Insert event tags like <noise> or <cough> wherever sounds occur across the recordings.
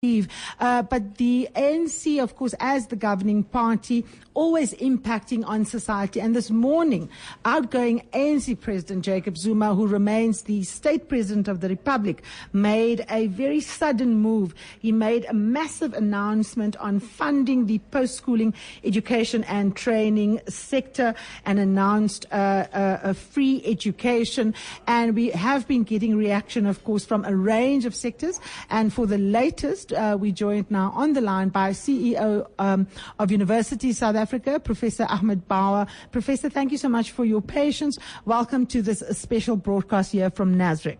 Uh, but the ANC, of course, as the governing party, always impacting on society. And this morning, outgoing ANC President Jacob Zuma, who remains the state president of the republic, made a very sudden move. He made a massive announcement on funding the post-schooling education and training sector and announced uh, uh, a free education. And we have been getting reaction, of course, from a range of sectors. And for the latest, uh, we joined now on the line by CEO um, of University South Africa, Professor Ahmed Bawa. Professor, thank you so much for your patience. Welcome to this special broadcast here from Nasrec.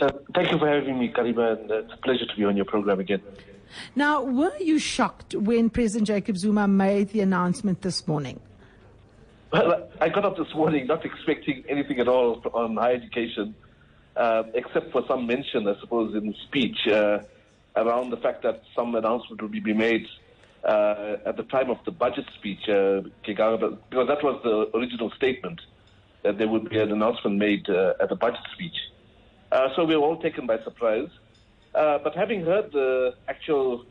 Uh, thank you for having me, Karima, and uh, it's a pleasure to be on your program again. Now, were you shocked when President Jacob Zuma made the announcement this morning? Well, I got up this morning not expecting anything at all on higher education, uh, except for some mention, I suppose, in the speech. Uh, around the fact that some announcement will be made uh, at the time of the budget speech, uh, because that was the original statement that there would be an announcement made uh, at the budget speech. Uh, so we were all taken by surprise. Uh, but having heard the actual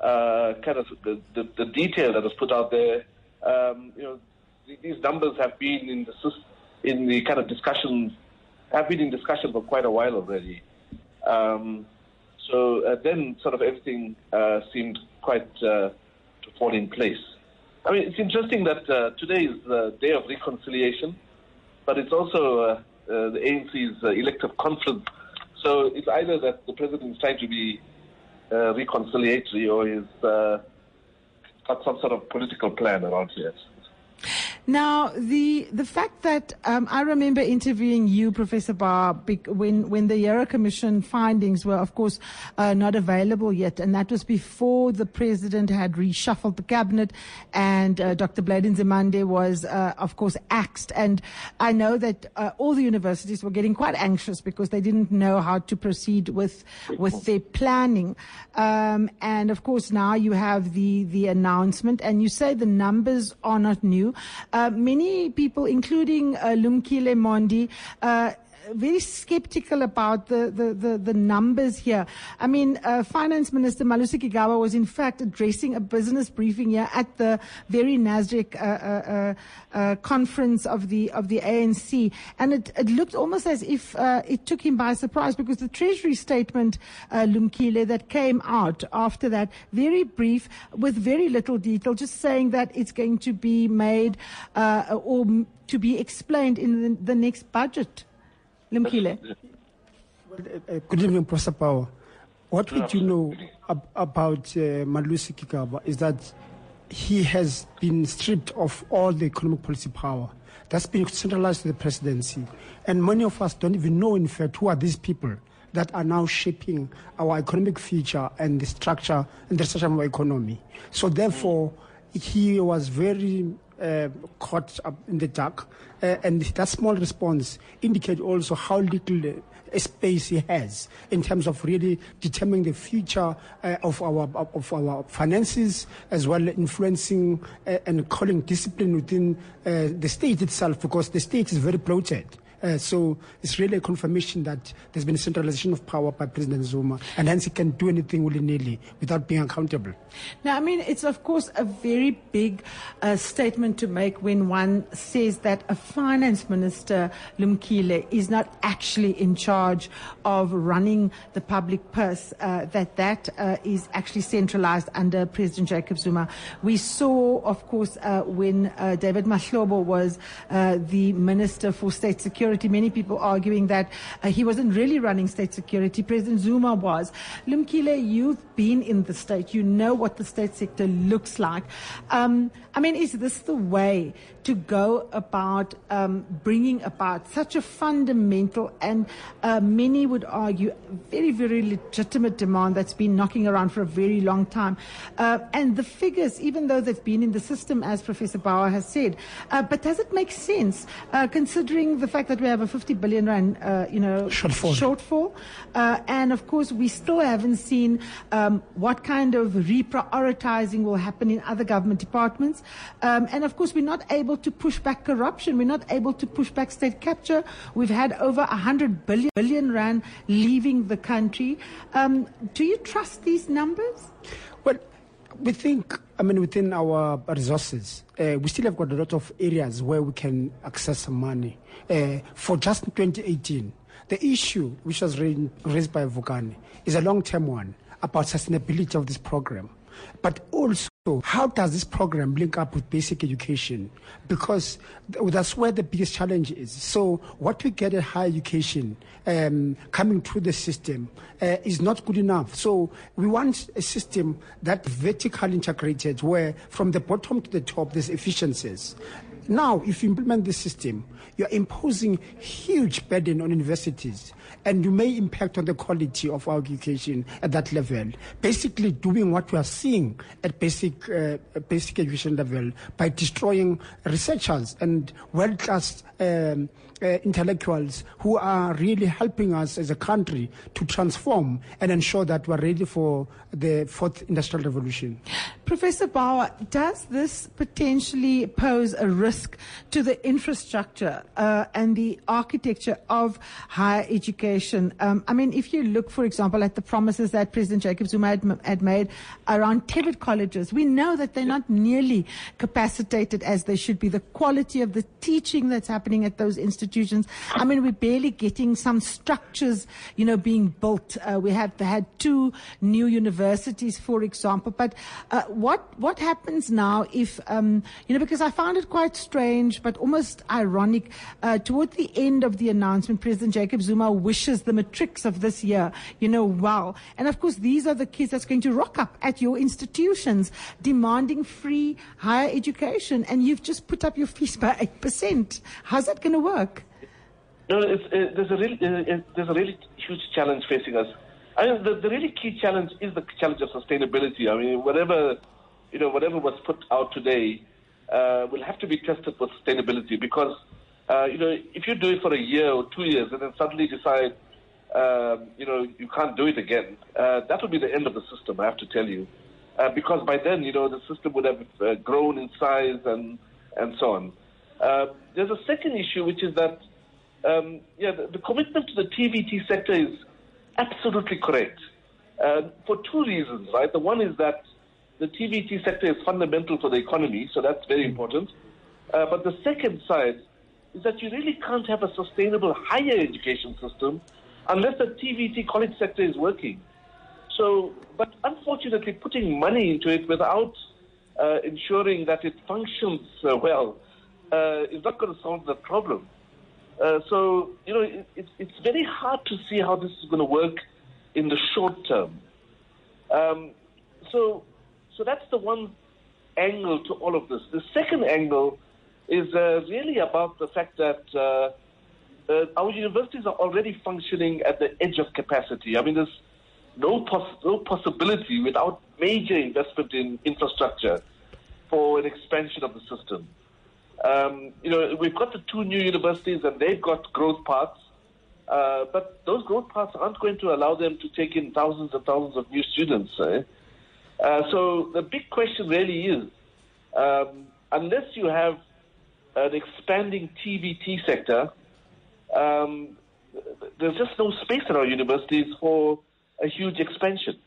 uh, kind of the, the, the, detail that was put out there, um, you know, these numbers have been in the in the kind of discussion have been in discussion for quite a while already. Um, so uh, then sort of everything uh, seemed quite uh, to fall in place. I mean, it's interesting that uh, today is the day of reconciliation, but it's also uh, uh, the ANC's elective conference. So it's either that the president is trying to be reconciliatory or he's got some sort of political plan around here. Now, the the fact that um, I remember interviewing you, Professor Bawa, when when the Heher Commission findings were, of course, uh, not available yet, and that was before the president had reshuffled the cabinet, and uh, Dr. Blade Nzimande was, uh, of course, axed. And I know that uh, all the universities were getting quite anxious because they didn't know how to proceed with with their planning. Um, and of course, now you have the the announcement, and you say the numbers are not new. Uh, many people, including uh, Lumkile Mondi, uh, very skeptical about the, the, the, the, numbers here. I mean, uh, Finance Minister Malusi Gigaba was in fact addressing a business briefing here at the very Nasrec uh, uh, uh, uh conference of the of the ANC, and it, it looked almost as if uh, it took him by surprise because the Treasury statement, Lumkile, that came out after that, very brief with very little detail, just saying that it's going to be made or to be explained in the, the next budget. Good evening, Professor Bawa. What would you know ab- about uh, Malusi Gigaba is that he has been stripped of all the economic policy power. That's been centralized to the presidency. And many of us don't even know, in fact, who are these people that are now shaping our economic future and the structure and the structure of our economy. So therefore, he was very uh, caught up in the dark, uh, and that small response indicates also how little uh, space he has in terms of really determining the future uh, of our of our finances, as well influencing uh, and calling discipline within uh, the state itself, because the state is very bloated. Uh, so it's really a confirmation that there's been a centralization of power by President Zuma, and hence he can do anything willy nilly without being accountable. Now, I mean, it's of course a very big uh, statement to make when one says that a finance minister, Lumkile, is not actually in charge of running the public purse, uh, that that uh, is actually centralized under President Jacob Zuma. We saw, of course, uh, when uh, David Mahlobo was the Minister for State Security security. Many people arguing that uh, he wasn't really running state security. President Zuma was. Lumkile, you've been in the state. You know what the state sector looks like. Um, I mean, is this the way to go about um, bringing about such a fundamental and uh, many would argue very, very legitimate demand that's been knocking around for a very long time? Uh, and the figures, even though they've been in the system, as Professor Bawa has said, uh, but does it make sense uh, considering the fact that we have a 50 billion rand, uh, you know, Shortfall. shortfall. Uh, and of course, we still haven't seen um, what kind of reprioritizing will happen in other government departments. Um, and of course, we're not able to push back corruption. We're not able to push back state capture. We've had over 100 billion, billion rand leaving the country. Um, do you trust these numbers? Well, we think, I mean, within our resources, uh, we still have got a lot of areas where we can access some money. Uh, for just 2018, the issue which was raised, by Vukani is a long-term one about sustainability of this program. But also, how does this program link up with basic education? Because that's where the biggest challenge is. So, what we get at higher education um, coming through the system uh, is not good enough. So, we want a system that vertically integrated, where from the bottom to the top, there's efficiencies. Now, if you implement this system, you're imposing huge burden on universities and you may impact on the quality of our education at that level. Basically, doing what we are seeing at basic uh, basic education level by destroying researchers and world class. Um, uh, intellectuals who are really helping us as a country to transform and ensure that we're ready for the fourth industrial revolution. Professor Bawa, does this potentially pose a risk to the infrastructure uh, and the architecture of higher education? Um, I mean, if you look, for example, at the promises that President Jacob Zuma had, had made around TVET colleges, we know that they're not nearly capacitated as they should be. The quality of the teaching that's happening at those institutions, I mean, we're barely getting some structures, you know, being built. Uh, we have had two new universities, for example, but uh, what what happens now if um, you know because I found it quite strange but almost ironic uh, toward the end of the announcement President Jacob Zuma wishes the matrics of this year you know wow and of course these are the kids that's going to rock up at your institutions demanding free higher education and you've just put up your fees by 8% how's that going to work no, uh, there's a really uh, there's a really huge challenge facing us. I mean, the, the really key challenge is the challenge of sustainability. I mean, whatever you know, whatever was put out today uh, will have to be tested for sustainability because uh, you know if you do it for a year or two years and then suddenly decide um, you know you can't do it again, uh, that would be the end of the system. I have to tell you, uh, because by then you know the system would have uh, grown in size and and so on. Uh, there's a second issue which is that um, yeah, the, the, commitment to the TVET sector is absolutely correct for two reasons, right? The one is that the TVET sector is fundamental for the economy, so that's very important. But the second side is that you really can't have a sustainable higher education system unless the TVET college sector is working. So, but unfortunately, putting money into it without uh, ensuring that it functions uh, well uh, is not going to solve the problem. Uh, so, you know, it, it, it's very hard to see how this is going to work in the short term. Um, so, so that's the one angle to all of this. The second angle is uh, really about the fact that uh, uh our universities are already functioning at the edge of capacity. I mean, there's no, poss- no possibility without major investment in infrastructure for an expansion of the system. Um, you know, we've got the two new universities and they've got growth paths, uh, but those growth paths aren't going to allow them to take in thousands and thousands of new students. Eh? Uh, so the big question really is, um, unless you have an expanding TVET sector, um, there's just no space in our universities for a huge expansion.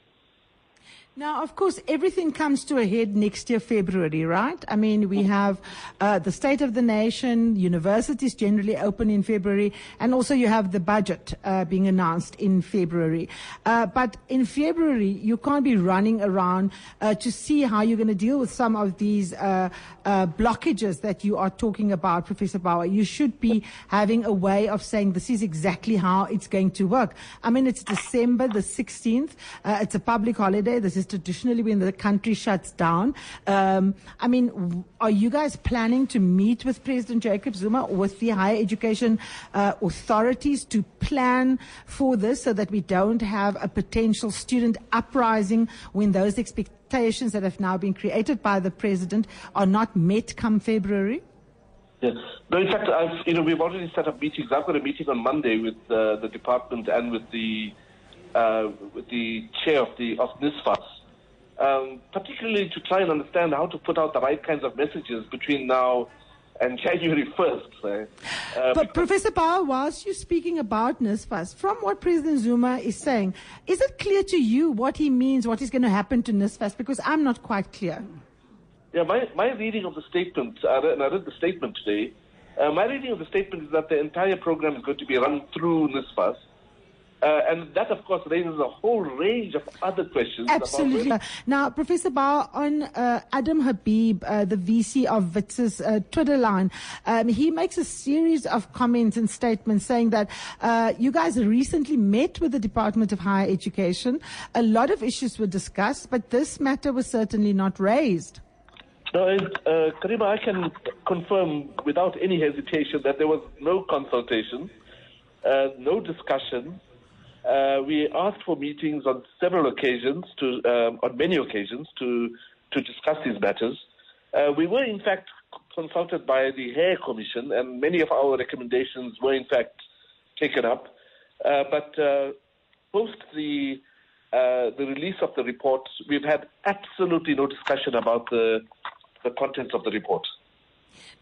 Now, of course, everything comes to a head next year, February, right? I mean, we have uh, the State of the Nation, universities generally open in February, and also you have the budget uh, being announced in February. Uh, but in February, you can't be running around uh, to see how you're going to deal with some of these uh, uh, blockages that you are talking about, Professor Bawa. You should be having a way of saying this is exactly how it's going to work. I mean, it's December the 16th. it's a public holiday. This is traditionally when the country shuts down. Um, I mean, are you guys planning to meet with President Jacob Zuma or with the higher education uh, authorities to plan for this so that we don't have a potential student uprising when those expectations that have now been created by the president are not met come February? Yeah. No, in fact, I've, you know, we've already set up meetings. I've got a meeting on Monday with uh, the department and with the uh, with the chair of the of NSFAS, um, particularly to try and understand how to put out the right kinds of messages between now and <laughs> January 1st. Uh, but Professor Bawa, whilst you're speaking about NSFAS, from what President Zuma is saying, is it clear to you what he means, what is going to happen to NSFAS? Because I'm not quite clear. Yeah, my, my reading of the statement, uh, and I read the statement today, uh, my reading of the statement is that the entire program is going to be run through NSFAS. Uh, and that, of course, raises a whole range of other questions. Absolutely. Now, Professor Bawa, on uh, Adam Habib, uh, the VC of WITS's uh, Twitter line, um, he makes a series of comments and statements saying that uh, you guys recently met with the Department of Higher Education. A lot of issues were discussed, but this matter was certainly not raised. No, uh, Karima, I can confirm without any hesitation that there was no consultation, no discussion, uh, we asked for meetings on several occasions, to, um, on many occasions, to to discuss these matters. Uh, we were, in fact, consulted by the Heher Commission, and many of our recommendations were, in fact, taken up. Uh, but uh, post the uh, the release of the report, we've had absolutely no discussion about the the contents of the report.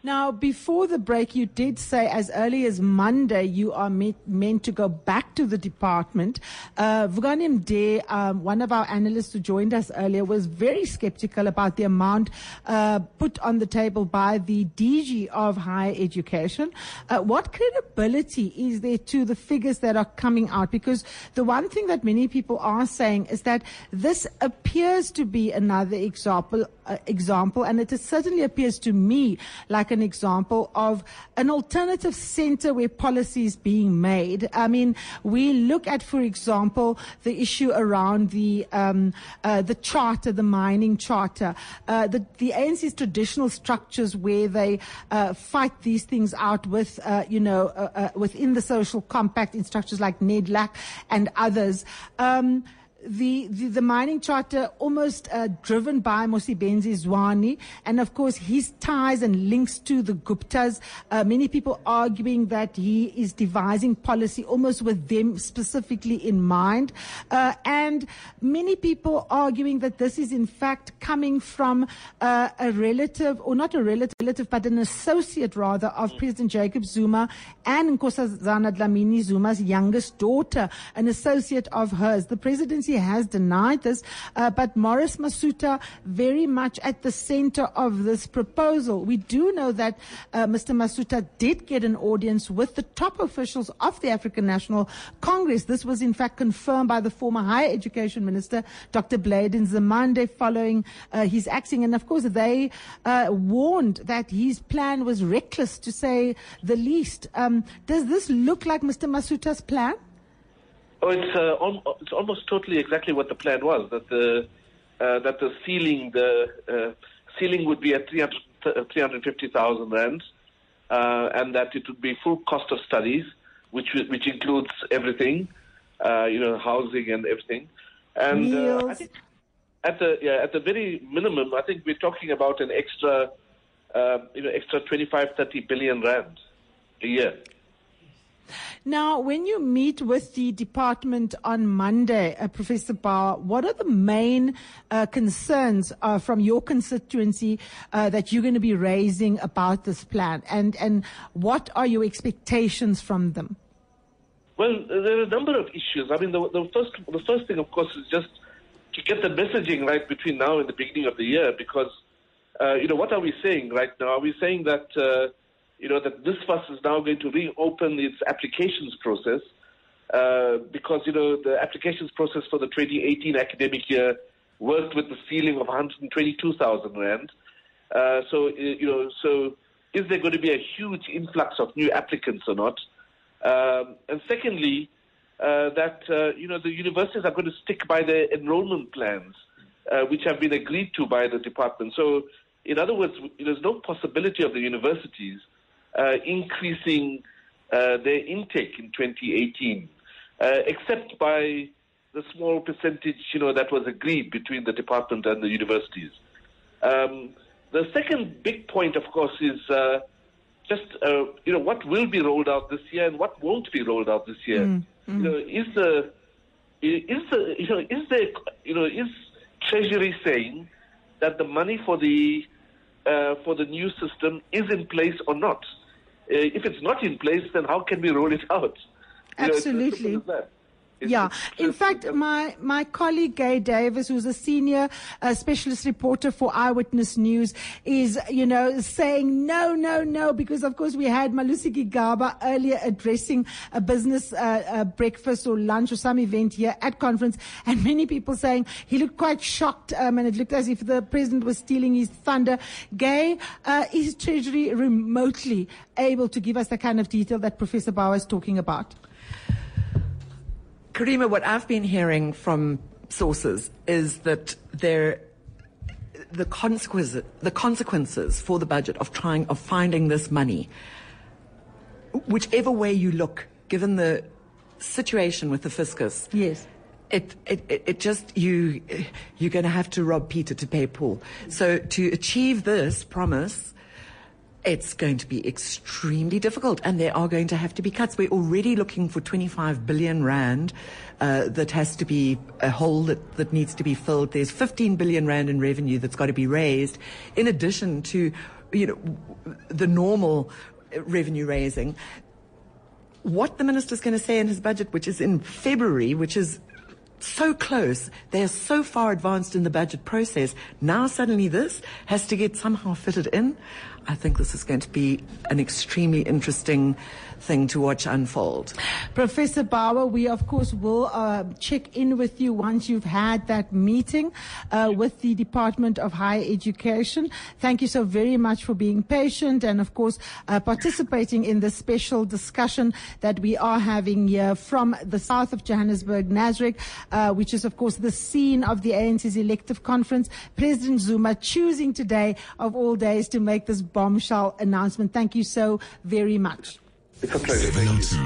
Now, before the break, you did say as early as Monday you are meant to go back to the department. Uh, Vukani Mde, um, one of our analysts who joined us earlier, was very skeptical about the amount uh, put on the table by the DG of higher education. Uh, what credibility is there to the figures that are coming out? Because the one thing that many people are saying is that this appears to be another example, uh, example, and it certainly appears to me like an example of an alternative center where policy is being made. I mean, we look at, for example, the issue around the um, uh, the charter, the mining charter, uh, the the ANC's traditional structures where they uh, fight these things out with, uh, you know, uh, uh, within the social compact in structures like NEDLAC and others. Um, the, the, the, mining charter almost uh, driven by Mosebenzi Zwane and of course his ties and links to the Guptas. Uh, many people arguing that he is devising policy almost with them specifically in mind, uh, and many people arguing that this is in fact coming from uh, a relative, or not a relative, but an associate rather of President Jacob Zuma and Nkosazana Dlamini Zuma's youngest daughter, an associate of hers. The presidency has denied this, uh, but Morris Masutha very much at the center of this proposal. We do know that uh, Mr. Masutha did get an audience with the top officials of the African National Congress. This was in fact confirmed by the former Higher Education Minister, Dr. Blade Nzimande, following uh, his acting. And of course, they uh, warned that his plan was reckless, to say the least. Um, does this look like Mr. Masutha's plan? Oh, it's uh, al- it's almost totally exactly what the plan was. That the uh, that the ceiling the uh, ceiling would be at 300, 350,000 rands, uh, and that it would be full cost of studies, which which includes everything, uh, you know, housing and everything. And uh, at the yeah at the very minimum, I think we're talking about an extra, you know, extra 25, 30 billion rand a year. Now, when you meet with the department on Monday, uh, Professor Bawa, what are the main uh, concerns uh, from your constituency uh, that you're going to be raising about this plan, and and what are your expectations from them? Well, there are a number of issues. I mean, the, the first the first thing, of course, is just to get the messaging right between now and the beginning of the year, because uh, you know what are we saying right now? Are we saying that uh, you know, that NSFAS is now going to reopen its applications process uh, because, you know, the applications process for the 2018 academic year worked with the ceiling of 122,000 Rand. Uh, so, you know, so is there going to be a huge influx of new applicants or not? Um, and secondly, uh, that, uh, you know, the universities are going to stick by their enrollment plans, uh, which have been agreed to by the department. So, in other words, there's no possibility of the universities uh, increasing uh, their intake in 2018, uh, except by the small percentage, you know, that was agreed between the department and the universities. Um, the second big point, of course, is uh, just uh, you know what will be rolled out this year and what won't be rolled out this year. Mm, You know, is the is the you know is there you know is Treasury saying that the money for the uh, for the new system is in place or not? Uh, if it's not in place, then how can we roll it out? You know, it's as Absolutely. It's- Yeah. In fact, my, my colleague Gaye Davis, who's a senior uh, specialist reporter for Eyewitness News, is, you know, saying no, no, no, because of course we had Malusi Gigaba earlier addressing a business uh, uh, breakfast or lunch or some event here at conference, and many people saying he looked quite shocked, um, and it looked as if the president was stealing his thunder. Gay, uh, is Treasury remotely able to give us the kind of detail that Professor Bawa is talking about? Karima, what I've been hearing from sources is that there, the consequences, the consequences for the budget of trying, of finding this money, whichever way you look, given the situation with the fiscus, Yes. it, it, it it just you you're going to have to rob Peter to pay Paul. So to achieve this promise, it's going to be extremely difficult, and there are going to have to be cuts. We're already looking for 25 billion rand uh, that has to be a hole that, that needs to be filled. There's 15 billion rand in revenue that's got to be raised, in addition to you know the normal revenue raising what the minister's going to say in his budget, which is in February, which is so close, they are so far advanced in the budget process. Now suddenly this has to get somehow fitted in. I think this is going to be an extremely interesting thing to watch unfold. Professor Bawa, we of course will uh, check in with you once you've had that meeting uh, with the Department of Higher Education. Thank you so very much for being patient and of course uh, participating in this special discussion that we are having here from the south of Johannesburg, Nasrec, uh, which is of course the scene of the ANC's elective conference. President Zuma choosing today of all days to make this bombshell announcement. Thank you so very much. It's a pleasure. Thank you. 702